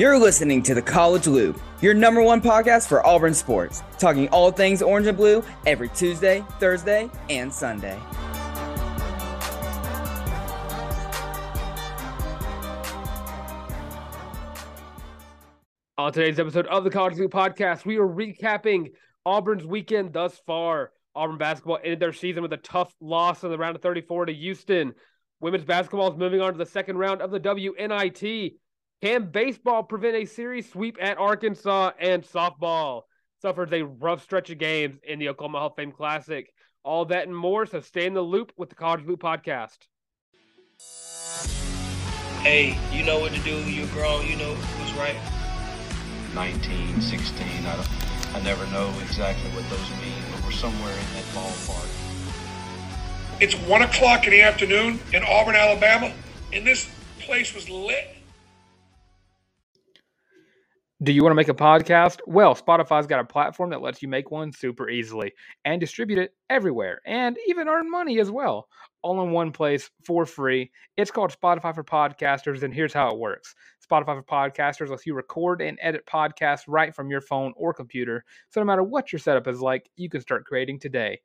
You're listening to the College Loop, your number one podcast for Auburn sports, talking all things orange and blue every Tuesday, Thursday, and Sunday. On today's episode of the College Loop podcast, we are recapping Auburn's weekend thus far. Auburn basketball ended their season with a tough loss in the round of 34 to Houston. Women's basketball is moving on to the second round of the WNIT. Can baseball prevent a series sweep at Arkansas? And softball suffers a rough stretch of games in the Oklahoma Hall of Fame Classic. All that and more. So stay in the loop with the College Loop podcast. Hey, you know what to do. You're grown. You know what's right. 19, 16. I, don't, I never know exactly what those mean, but we're somewhere in that ballpark. It's one o'clock in the afternoon in Auburn, Alabama, and this place was lit. Do you want to make a podcast? Well, Spotify's got a platform that lets you make one super easily and distribute it everywhere and even earn money as well, all in one place for free. It's called Spotify for Podcasters, and here's how it works Spotify for Podcasters lets you record and edit podcasts right from your phone or computer. So no matter what your setup is like, you can start creating today.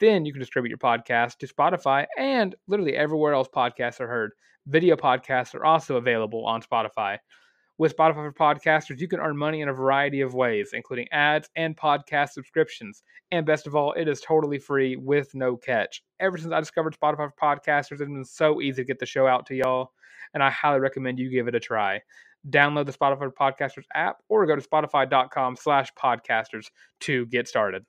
Then you can distribute your podcast to Spotify and literally everywhere else podcasts are heard. Video podcasts are also available on Spotify. With Spotify for Podcasters, you can earn money in a variety of ways, including ads and podcast subscriptions. And best of all, it is totally free with no catch. Ever since I discovered Spotify for Podcasters, it's been so easy to get the show out to y'all, and I highly recommend you give it a try. Download the Spotify for Podcasters app or go to spotify.com slash podcasters to get started.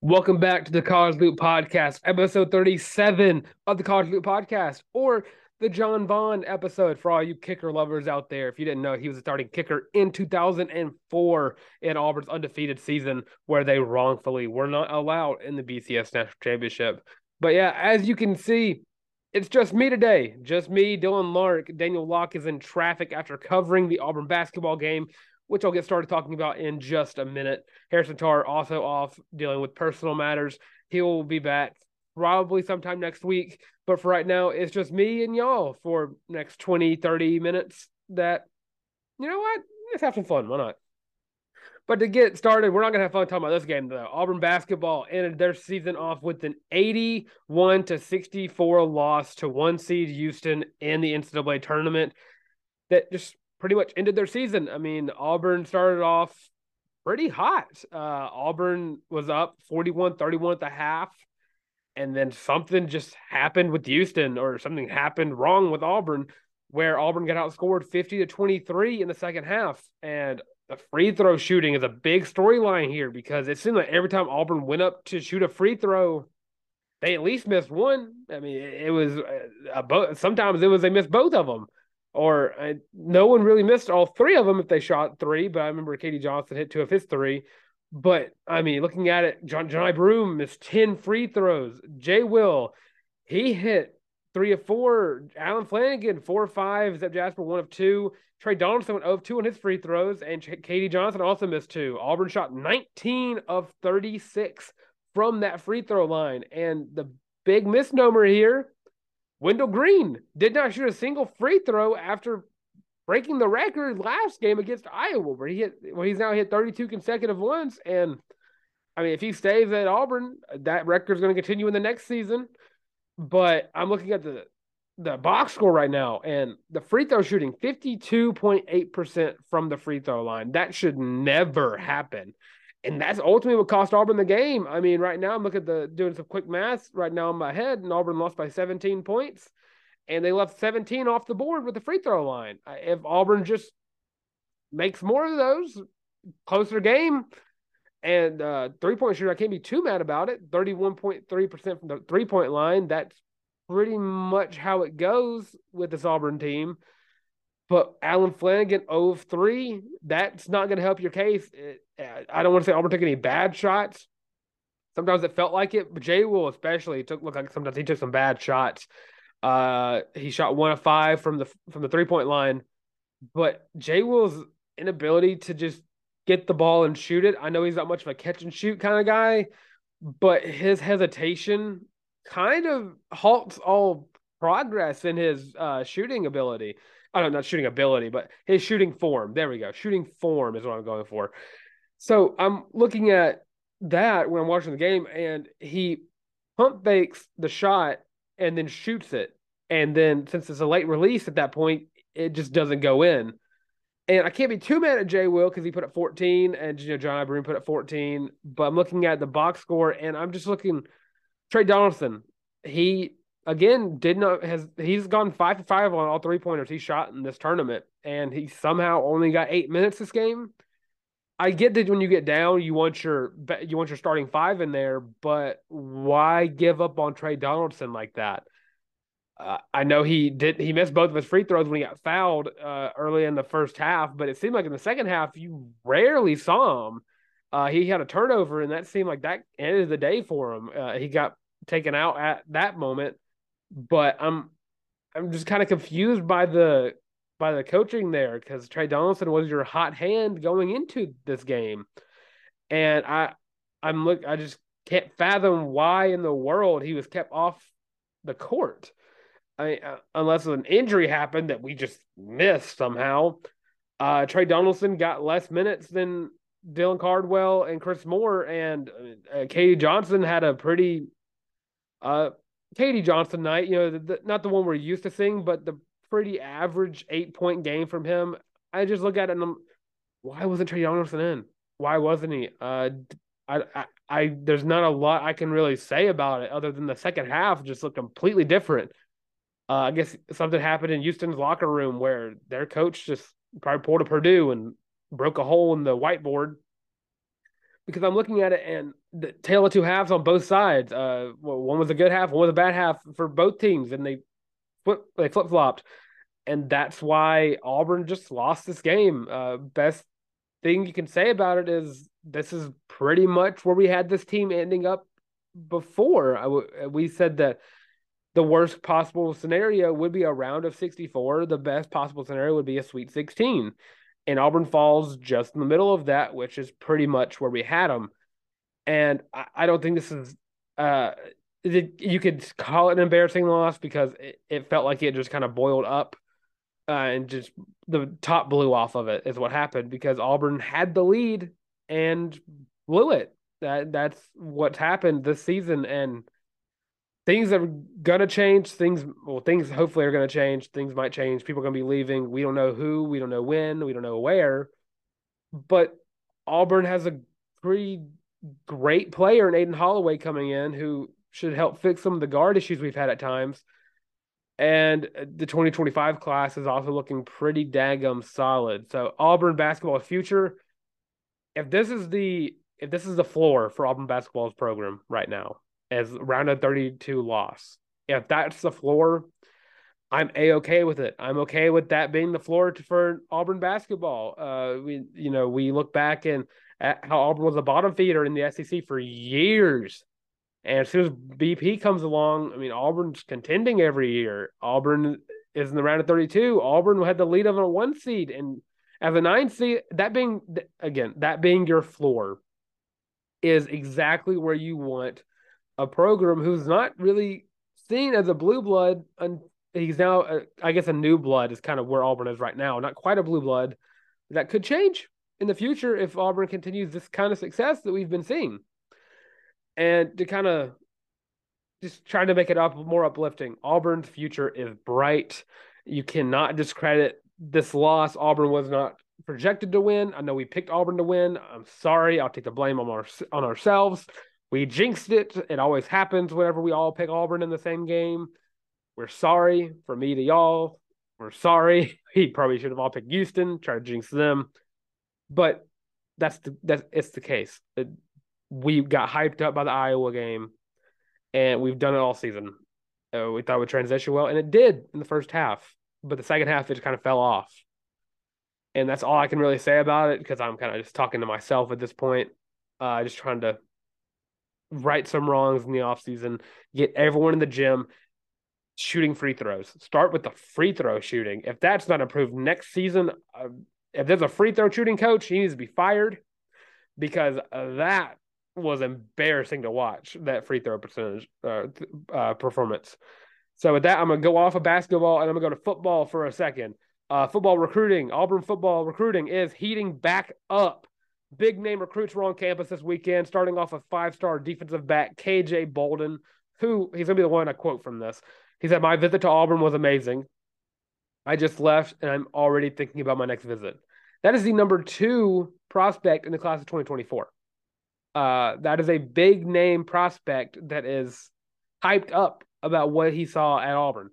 Welcome back to the College Loop Podcast, episode 37 of the College Loop Podcast, or the John Vaughn episode for all you kicker lovers out there. If you didn't know, he was a starting kicker in 2004 in Auburn's undefeated season, where they wrongfully were not allowed in the BCS National Championship. But yeah, as you can see, it's just me today. Just me, Dylan Larck. Daniel Locke is in traffic after covering the Auburn basketball game, which I'll get started talking about in just a minute. Harrison Tarr also off dealing with personal matters. He will be back probably sometime next week. But for right now, it's just me and y'all for next 20, 30 minutes that, you know what? Let's have some fun. Why not? But to get started, we're not going to have fun talking about this game, though. Auburn basketball ended their season off with an 81 to 64 loss to one seed Houston in the NCAA tournament that just pretty much ended their season. I mean, Auburn started off pretty hot. Uh, Auburn was up 41 31 at the half and then something just happened with Houston or something happened wrong with Auburn where Auburn got outscored 50 to 23 in the second half and the free throw shooting is a big storyline here because it seemed like every time Auburn went up to shoot a free throw they at least missed one. I mean, it was uh, both. Sometimes it was they missed both of them, or uh, no one really missed all three of them if they shot three. But I remember KD Johnson hit two of his three. But I mean, looking at it, John Johni Broome missed 10 free throws. Jay Will, he hit three of four. Allen Flanagan, four of five. Zep Jasper, one of two. Tre Donaldson went 0 of 2 on his free throws. And KD Johnson also missed two. Auburn shot 19 of 36 from that free throw line. And the big misnomer here Wendell Green did not shoot a single free throw after breaking the record last game against Iowa, where he hit well, he's now hit 32 consecutive ones. And I mean, if he stays at Auburn, that record is going to continue in the next season. But I'm looking at the the box score right now, and the free throw shooting 52.8% from the free throw line. That should never happen. And that's ultimately what cost Auburn the game. I mean, right now I'm looking at the doing some quick math right now in my head, and Auburn lost by 17 points and they left 17 off the board with the free throw line. If Auburn just makes more of those, closer game, and uh, three point shooter, I can't be too mad about it. 31.3% from the three point line. That's pretty much how it goes with this Auburn team. But Allen Flanagan, 0 of 3, that's not going to help your case. It, I don't want to say Auburn took any bad shots. Sometimes it felt like it, but Jay Will especially took look like sometimes he took some bad shots. Uh, he shot one of five from the from the three point line, but Jay Will's inability to just get the ball and shoot it. I know he's not much of a catch and shoot kind of guy, but his hesitation kind of halts all progress in his uh, shooting ability. I don't know, not shooting ability, but his shooting form. There we go. Shooting form is what I'm going for. So I'm looking at that when I'm watching the game, and he pump fakes the shot and then shoots it. And then since it's a late release at that point, it just doesn't go in. And I can't be too mad at Jay Will because he put up 14 and you know Johni Broome put up 14. But I'm looking at the box score and I'm just looking Tre Donaldson. He again did not has he's gone five to five on all three pointers he shot in this tournament, and he somehow only got eight minutes this game. I get that when you get down, you want your you want your starting five in there, but why give up on Tre Donaldson like that? Uh, I know he did he missed both of his free throws when he got fouled uh, early in the first half, but it seemed like in the second half you rarely saw him. Uh, he had a turnover, and that seemed like that ended the day for him. Uh, he got taken out at that moment, but I'm I'm just kind of confused by the by the coaching there because Tre Donaldson was your hot hand going into this game, and I I'm look I just can't fathom why in the world he was kept off the court. I uh, unless an injury happened that we just missed somehow. Uh, Tre Donaldson got less minutes than Dylan Cardwell and Chris Moore, and uh, KD Johnson had a pretty uh, KD Johnson night. You know, the, the, not the one we're used to seeing, but the pretty average eight point game from him. I just look at it and I'm, why wasn't Tre Donaldson in? Why wasn't he? Uh, I, I, I, there's not a lot I can really say about it other than the second half just looked completely different. Uh, I guess something happened in Houston's locker room where their coach just probably pulled a Purdue and broke a hole in the whiteboard because I'm looking at it and the tail of two halves on both sides. Uh, one was a good half, one was a bad half for both teams, and they flip they flip flopped, and that's why Auburn just lost this game. Uh, best thing you can say about it is this is pretty much where we had this team ending up before. W- we said that the worst possible scenario would be a round of 64. The best possible scenario would be a Sweet 16 and Auburn falls just in the middle of that, which is pretty much where we had them. And I, I don't think this is uh you could call it an embarrassing loss because it, it felt like it just kind of boiled up uh, and just the top blew off of it is what happened because Auburn had the lead and blew it. That that's what's happened this season and things are gonna change. Things well, things hopefully are gonna change. Things might change. People are gonna be leaving. We don't know who. We don't know when. We don't know where. But Auburn has a pretty great player in Aden Holloway coming in who should help fix some of the guard issues we've had at times. And the 2025 class is also looking pretty daggum solid. So Auburn basketball's future. If this is the if this is the floor for Auburn basketball's program right now, as round of 32 loss. If that's the floor, I'm a okay with it. I'm okay with that being the floor for Auburn basketball. Uh, we you know we look back and at how Auburn was a bottom feeder in the SEC for years, and as soon as BP comes along, I mean Auburn's contending every year. Auburn is in the round of 32. Auburn had the lead of a one seed, and as a nine seed, that being again that being your floor is exactly where you want a program who's not really seen as a blue blood. And he's now, uh, I guess, a new blood is kind of where Auburn is right now. Not quite a blue blood. That could change in the future if Auburn continues this kind of success that we've been seeing. And to kind of just trying to make it up more uplifting, Auburn's future is bright. You cannot discredit this loss. Auburn was not projected to win. I know we picked Auburn to win. I'm sorry. I'll take the blame on our on ourselves. We jinxed it. It always happens whenever we all pick Auburn in the same game. We're sorry for me to y'all. We're sorry. He probably should have all picked Houston, try to jinx them. But that's the that's it's the case. It, we got hyped up by the Iowa game, and we've done it all season. Uh, we thought would transition well, and it did in the first half. But the second half, it just kind of fell off. And that's all I can really say about it because I'm kind of just talking to myself at this point. Uh, just trying to right some wrongs in the offseason, get everyone in the gym shooting free throws. Start with the free throw shooting. If that's not improved next season, uh, if there's a free throw shooting coach, he needs to be fired because that was embarrassing to watch that free throw percentage uh, uh, performance. So with that, I'm gonna go off of basketball and I'm gonna go to football for a second. Uh, football recruiting, Auburn football recruiting is heating back up. Big name recruits were on campus this weekend, starting off with five star defensive back KJ Bolden, who he's to be the one I quote from this. He said, My visit to Auburn was amazing. I just left and I'm already thinking about my next visit. That is the number two prospect in the class of 2024. Uh, that is a big name prospect that is hyped up about what he saw at Auburn.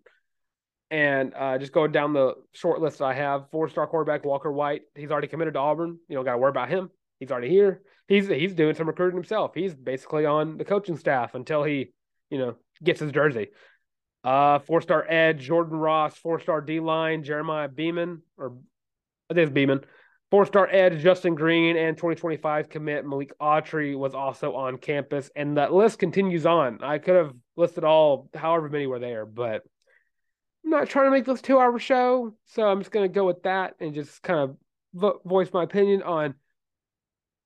And uh, just going down the short list I have, four star quarterback Walker White. He's already committed to Auburn. You don't got to worry about him. He's already here. He's he's doing some recruiting himself. He's basically on the coaching staff until he, you know, gets his jersey. Uh, four star edge Jordan Ross, four star D line Jeremiah Beeman, or I think it's Beeman. Four star edge Justin Green and 2025 commit Malik Autry was also on campus, and that list continues on. I could have listed all, however many were there, but I'm not trying to make this two hour show, so I'm just going to go with that and just kind of vo- voice my opinion on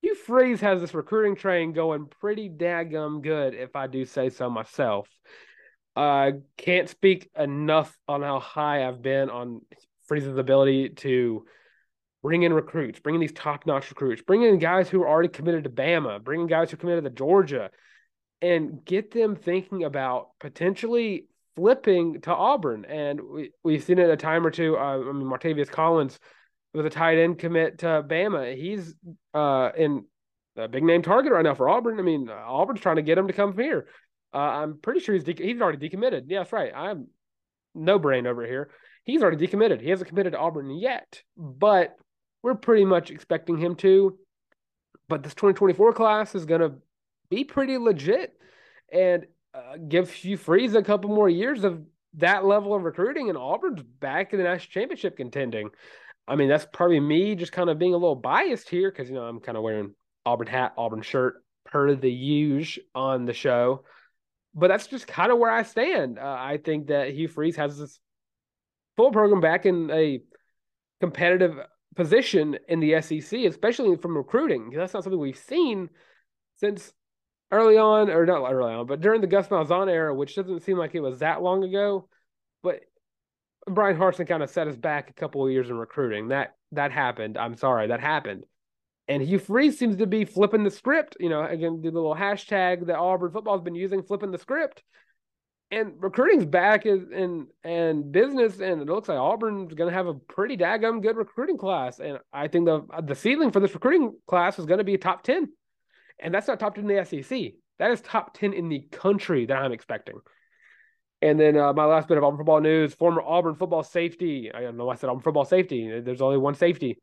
Hugh Freeze has this recruiting train going pretty daggum good, if I do say so myself. I uh, can't speak enough on how high I've been on Freeze's ability to bring in recruits, bring in these top notch recruits, bring in guys who are already committed to Bama, bring in guys who committed to Georgia, and get them thinking about potentially flipping to Auburn. And we, we've seen it a time or two. Uh, I mean, Martavius Collins with a tight end commit to Bama. He's uh, in a big name target right now for Auburn. I mean, Auburn's trying to get him to come here. Uh, I'm pretty sure he's de- he's already decommitted. Yeah, that's right. I'm no brain over here. He's already decommitted. He hasn't committed to Auburn yet, but we're pretty much expecting him to. But this 2024 class is going to be pretty legit and uh, give Hugh Freeze a couple more years of that level of recruiting, and Auburn's back in the national championship contending. I mean, that's probably me just kind of being a little biased here because you know I'm kind of wearing Auburn hat, Auburn shirt per the use on the show. But that's just kind of where I stand. Uh, I think that Hugh Freeze has this full program back in a competitive position in the SEC, especially from recruiting. That's not something we've seen since early on, or not early on, but during the Gus Malzahn era, which doesn't seem like it was that long ago. But Bryan Harsin kind of set us back a couple of years in recruiting. That that happened. I'm sorry, that happened. And Hugh Freeze seems to be flipping the script. You know, again, the little hashtag that Auburn football has been using, flipping the script. And recruiting's back is in and business, and it looks like Auburn's going to have a pretty daggum good recruiting class. And I think the the ceiling for this recruiting class is going to be top ten, and that's not top ten in the SEC. That is top ten in the country that I'm expecting. And then uh, my last bit of Auburn football news: former Auburn football safety. I don't know. I said Auburn football safety. There's only one safety.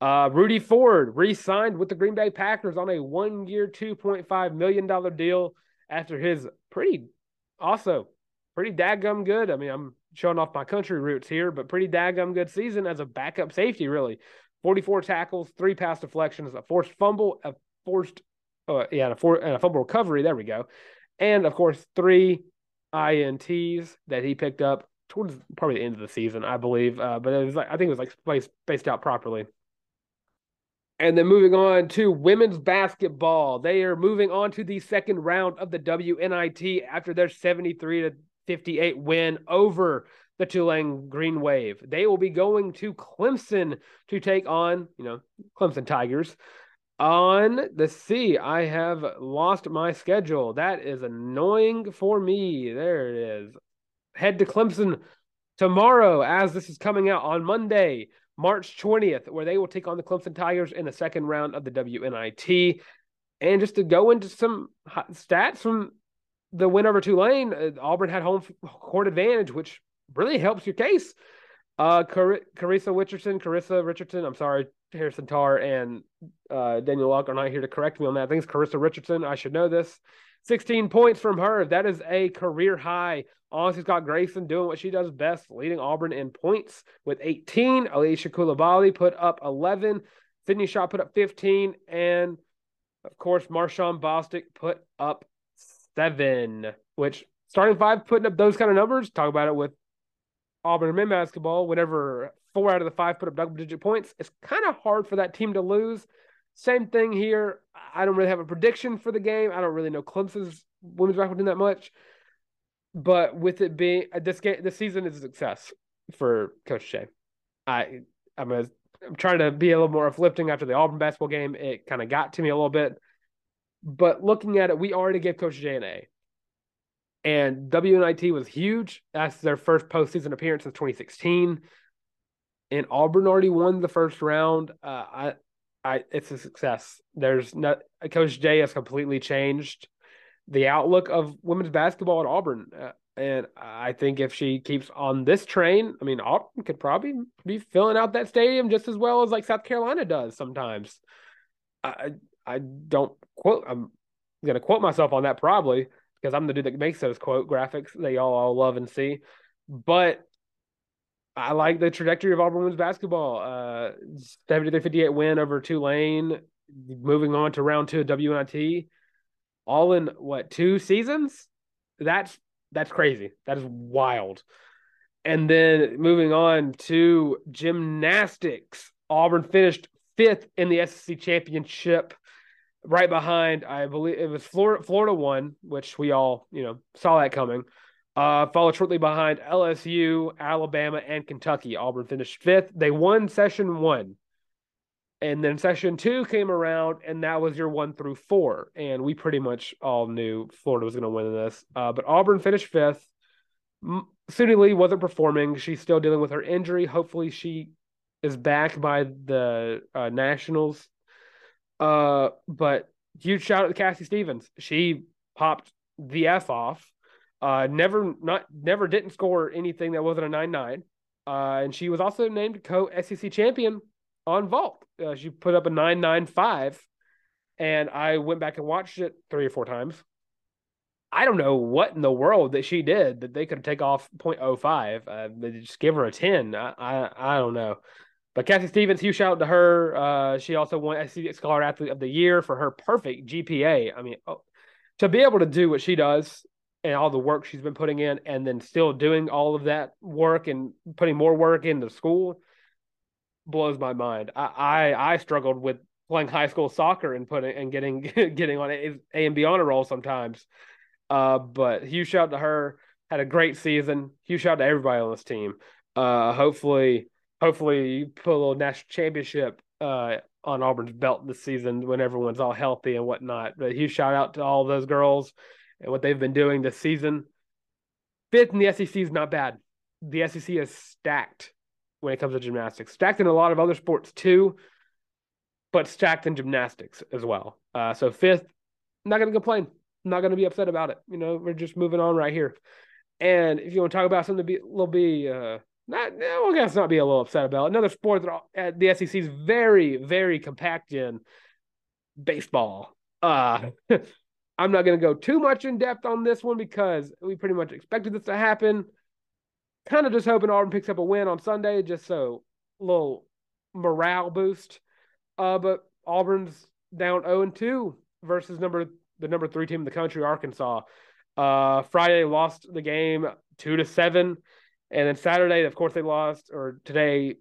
Uh, Rudy Ford re-signed with the Green Bay Packers on a one-year, two point five million dollar deal after his pretty, also pretty daggum good. I mean, I'm showing off my country roots here, but pretty daggum good season as a backup safety. Really, 44 tackles, three pass deflections, a forced fumble, a forced, uh, yeah, and a, for, and a fumble recovery. There we go, and of course three ints that he picked up towards probably the end of the season, I believe. Uh, but it was like I think it was like spaced, spaced out properly. And then moving on to women's basketball. They are moving on to the second round of the WNIT after their 73 to 58 win over the Tulane Green Wave. They will be going to Clemson to take on, you know, Clemson Tigers. On the sea, I have lost my schedule. That is annoying for me. There it is. Head to Clemson tomorrow as this is coming out on Monday. March 20th, where they will take on the Clemson Tigers in the second round of the WNIT. And just to go into some stats from the win over Tulane, uh, Auburn had home court advantage, which really helps your case. Uh, Car- Kharissa Richardson, Kharissa Richardson, I'm sorry, Harrison Tarr and uh, Daniel Locke are not here to correct me on that. I think it's Kharissa Richardson. I should know this. 16 points from her. That is a career high. Honesty Scott-Grayson doing what she does best, leading Auburn in points with 18. Aicha Coulibaly put up 11. Sydney Shaw put up 15. And of course, Mar'shaun Bostic put up seven, which starting five putting up those kind of numbers. Talk about it with Auburn men basketball. Whenever four out of the five put up double digit points, it's kind of hard for that team to lose. Same thing here. I don't really have a prediction for the game. I don't really know Clemson's women's basketball team that much. But with it being uh, this game, this season is a success for Coach Shay. I I'm a, I'm trying to be a little more uplifting after the Auburn basketball game. It kind of got to me a little bit, but looking at it, we already gave Coach J an A. And WNIT was huge. That's their first postseason appearance since 2016. And Auburn already won the first round. Uh, I, I, it's a success. There's not Coach J has completely changed the outlook of women's basketball at Auburn. Uh, and I think if she keeps on this train, I mean, Auburn could probably be filling out that stadium just as well as like South Carolina does sometimes. I I don't quote. I'm gonna quote myself on that probably because I'm the dude that makes those quote graphics that y'all all love and see. But I like the trajectory of Auburn women's basketball. Uh, 73-58 win over Tulane, moving on to round two of WNIT, all in what two seasons? That's that's crazy. That is wild. And then moving on to gymnastics, Auburn finished fifth in the SEC championship right behind, I believe it was Florida, Florida one, which we all, you know, saw that coming. Uh, followed shortly behind LSU, Alabama, and Kentucky. Auburn finished fifth. They won session one. And then session two came around, and that was your one through four. And we pretty much all knew Florida was going to win this. Uh, but Auburn finished fifth. Suni Lee wasn't performing. She's still dealing with her injury. Hopefully, she is back by the uh, Nationals uh, but huge shout out to Cassie Stevens. She popped the F off. Uh, never not never didn't score anything that wasn't a nine nine. Uh, and she was also named co SEC champion on vault. Uh, she put up a nine nine five, and I went back and watched it three or four times. I don't know what in the world that she did that they could take off 0.05. Uh, they just give her a 10. I, I, I don't know. But Cassie Stevens, huge shout out to her. Uh, she also won SEC Scholar Athlete of the Year for her perfect GPA. I mean, oh, to be able to do what she does and all the work she's been putting in, and then still doing all of that work and putting more work into school, blows my mind. I I, I struggled with playing high school soccer and putting and getting getting on a, a and B honor roll sometimes. Uh, but huge shout out to her. Had a great season. Huge shout out to everybody on this team. Uh, hopefully hopefully you put a little national championship uh, on Auburn's belt this season when everyone's all healthy and whatnot. But huge shout out to all those girls and what they've been doing this season. Fifth in the SEC is not bad. The SEC is stacked when it comes to gymnastics, stacked in a lot of other sports too, but stacked in gymnastics as well. Uh, so fifth, not going to complain. not going to be upset about it. You know, we're just moving on right here. And if you want to talk about something to be a little be uh, not well, I guess not be a little upset about another sport that the SEC is very, very compact in baseball. Uh, I'm not going to go too much in depth on this one because we pretty much expected this to happen. Kind of just hoping Auburn picks up a win on Sunday, just so a little morale boost. Uh, but Auburn's down 0 and 2 versus number the number three team in the country, Arkansas. Uh, Friday lost the game two to seven. And then Saturday, of course, they lost, or today,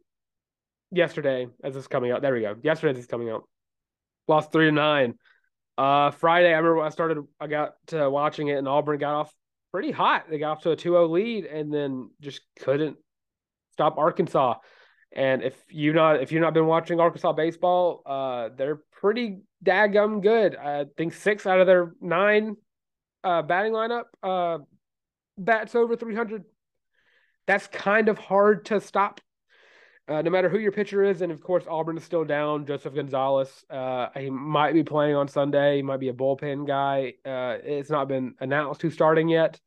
yesterday, as this coming out. There we go. Yesterday, this is coming out. Lost three to nine. Uh, Friday, I remember I started, I got to watching it, and Auburn got off pretty hot. They got off to a 2 0 lead and then just couldn't stop Arkansas. And if you not if you've not been watching Arkansas baseball, uh, they're pretty daggum good. I think six out of their nine uh, batting lineup uh, bats over 300 that's kind of hard to stop. Uh, no matter who your pitcher is, and of course Auburn is still down. Joseph Gonzalez, uh, he might be playing on Sunday. He might be a bullpen guy. Uh, it's not been announced who's starting yet,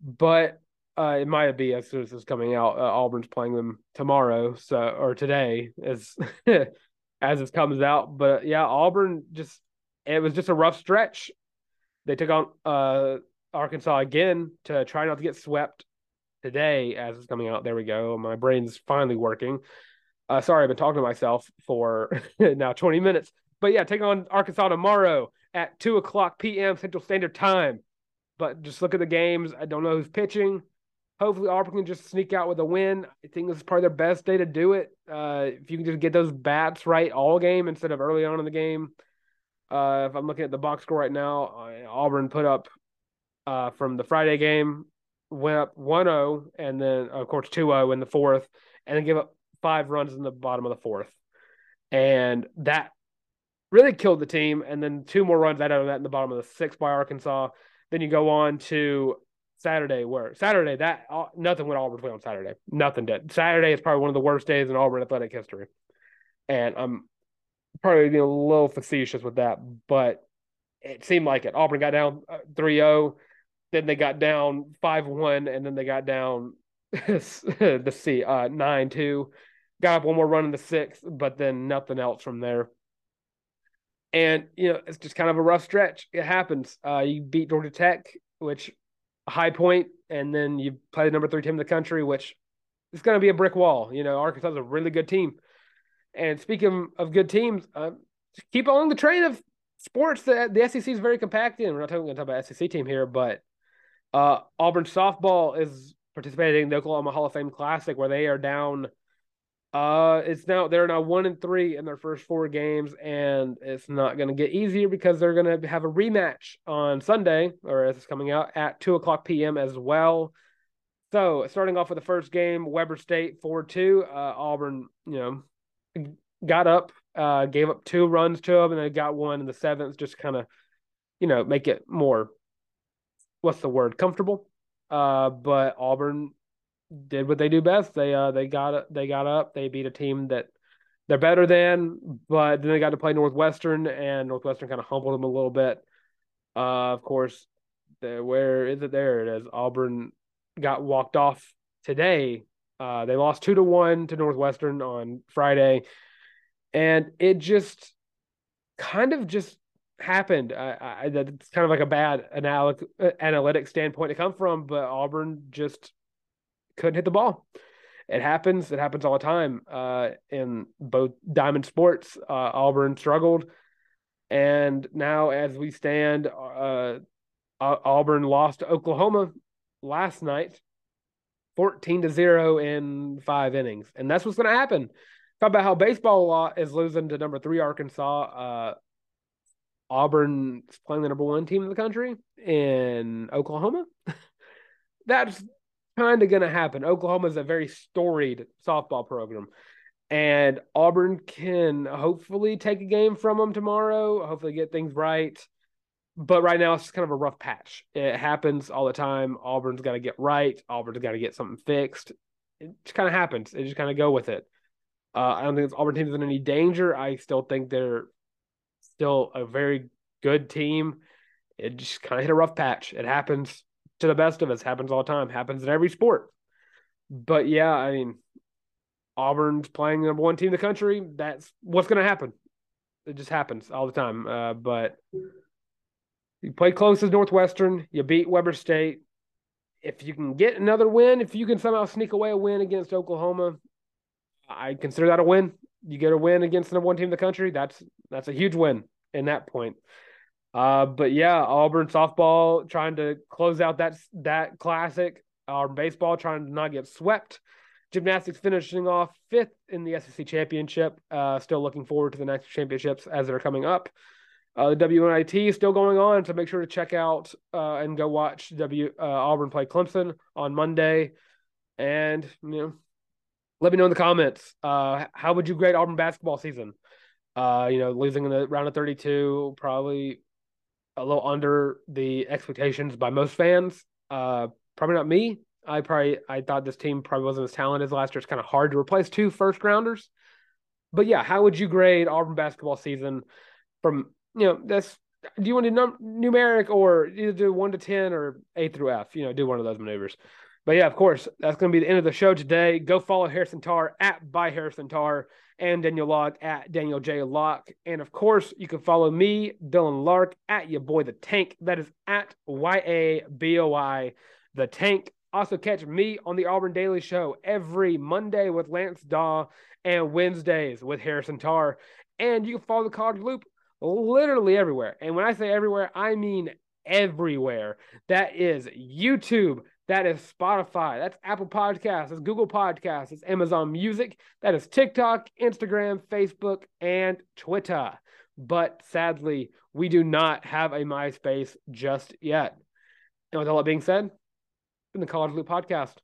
but uh, it might be as soon as it's coming out. Uh, Auburn's playing them tomorrow, so or today as as it comes out. But yeah, Auburn just it was just a rough stretch. They took on uh, Arkansas again to try not to get swept today as it's coming out. There we go. My brain's finally working. Uh, sorry, I've been talking to myself for now 20 minutes. But yeah, take on Arkansas tomorrow at 2 o'clock p.m. Central Standard Time. But just look at the games. I don't know who's pitching. Hopefully, Auburn can just sneak out with a win. I think this is probably their best day to do it. Uh, if you can just get those bats right all game instead of early on in the game. Uh, if I'm looking at the box score right now, Auburn put up uh, from the Friday game, went up 1-0 and then of course 2-0 in the fourth, and then give up five runs in the bottom of the fourth, and that really killed the team. And then two more runs out of that in the bottom of the sixth by Arkansas. Then you go on to Saturday, where Saturday that uh, nothing went Auburn's way on Saturday. Nothing did. Saturday is probably one of the worst days in Auburn athletic history, and I'm probably being a little facetious with that, but it seemed like it. Auburn got down uh, 3-0, then they got down 5-1, and then they got down the C uh, 9-2. Got up one more run in the sixth, but then nothing else from there. And you know, it's just kind of a rough stretch. It happens. Uh, you beat Georgia Tech, which high point, and then you play the number three team in the country, which is going to be a brick wall. You know, Arkansas is a really good team. And speaking of good teams, uh, keep along the train of sports that the SEC is very compacted. We're not talking, talk about SEC team here, but uh, Auburn softball is participating in the Oklahoma Hall of Fame Classic, where they are down uh, it's now they're now one and three in their first four games, and it's not going to get easier because they're going to have a rematch on Sunday, or as it's coming out at two o'clock p.m. as well. So starting off with the first game, Weber State four two. Uh, Auburn, you know, got up, uh, gave up two runs to them, and they got one in the seventh, just kind of, you know, make it more. What's the word? Comfortable. Uh, but Auburn did what they do best. They uh they got they got up. They beat a team that they're better than, but then they got to play Northwestern, and Northwestern kind of humbled them a little bit. Uh, of course, the, where is it? There it is. Auburn got walked off today. Uh, they lost two to one to Northwestern on Friday, and it just kind of just happened. I, I, that's kind of like a bad analytic analytic standpoint to come from, but Auburn just couldn't hit the ball. It happens. It happens all the time. Uh, in both diamond sports, uh, Auburn struggled, and now as we stand, uh, Auburn lost to Oklahoma last night, fourteen to zero in five innings, and that's what's going to happen. Talk about how baseball is losing to number three Arkansas. Auburn's playing the number one team in the country in Oklahoma. That's kind of going to happen. Oklahoma is a very storied softball program, and Auburn can hopefully take a game from them tomorrow. Hopefully, get things right. But right now, it's just kind of a rough patch. It happens all the time. Auburn's got to get right. Auburn's got to get something fixed. It just kind of happens. They just kind of go with it. Uh, I don't think it's Auburn team's in any danger. I still think they're still a very good team. It just kind of hit a rough patch. It happens to the best of us. Happens all the time. Happens in every sport. But yeah, I mean, Auburn's playing the number one team in the country. That's what's going to happen. It just happens all the time. Uh, but you play close as Northwestern. You beat Weber State. If you can get another win, if you can somehow sneak away a win against Oklahoma, I consider that a win. You get a win against the number one team in the country. That's that's a huge win in that point. Uh, but yeah, Auburn softball trying to close out that that classic. Our baseball trying to not get swept. Gymnastics finishing off fifth in the SEC championship. Uh, still looking forward to the next championships as they're coming up. Uh, the WNIT is still going on, so make sure to check out uh, and go watch W uh, Auburn play Clemson on Monday. And you know, let me know in the comments uh, how would you grade Auburn basketball season? Uh, you know, losing in the round of 32, probably a little under the expectations by most fans. Uh, probably not me. I probably I thought this team probably wasn't as talented as last year. It's kind of hard to replace two first rounders. But yeah, how would you grade Auburn basketball season from you know that's do you want to num- numeric or either do one to ten or A through F? You know, do one of those maneuvers. But yeah, of course, that's going to be the end of the show today. Go follow Harrison Tarr at by Harrison Tarr and Daniel Locke at Daniel J. Locke. And of course, you can follow me, Dylan Larck, at your boy the Tank. That is at Y A B O I the Tank. Also catch me on the Auburn Daily Show every Monday with Lance Daw and Wednesdays with Harrison Tarr. And you can follow the College Loop literally everywhere. And when I say everywhere, I mean everywhere. That is YouTube, that is Spotify. That's Apple Podcasts. That's Google Podcasts. It's Amazon Music. That is TikTok, Instagram, Facebook, and Twitter. But sadly, we do not have a MySpace just yet. And with all that being said, been the College Loop Podcast.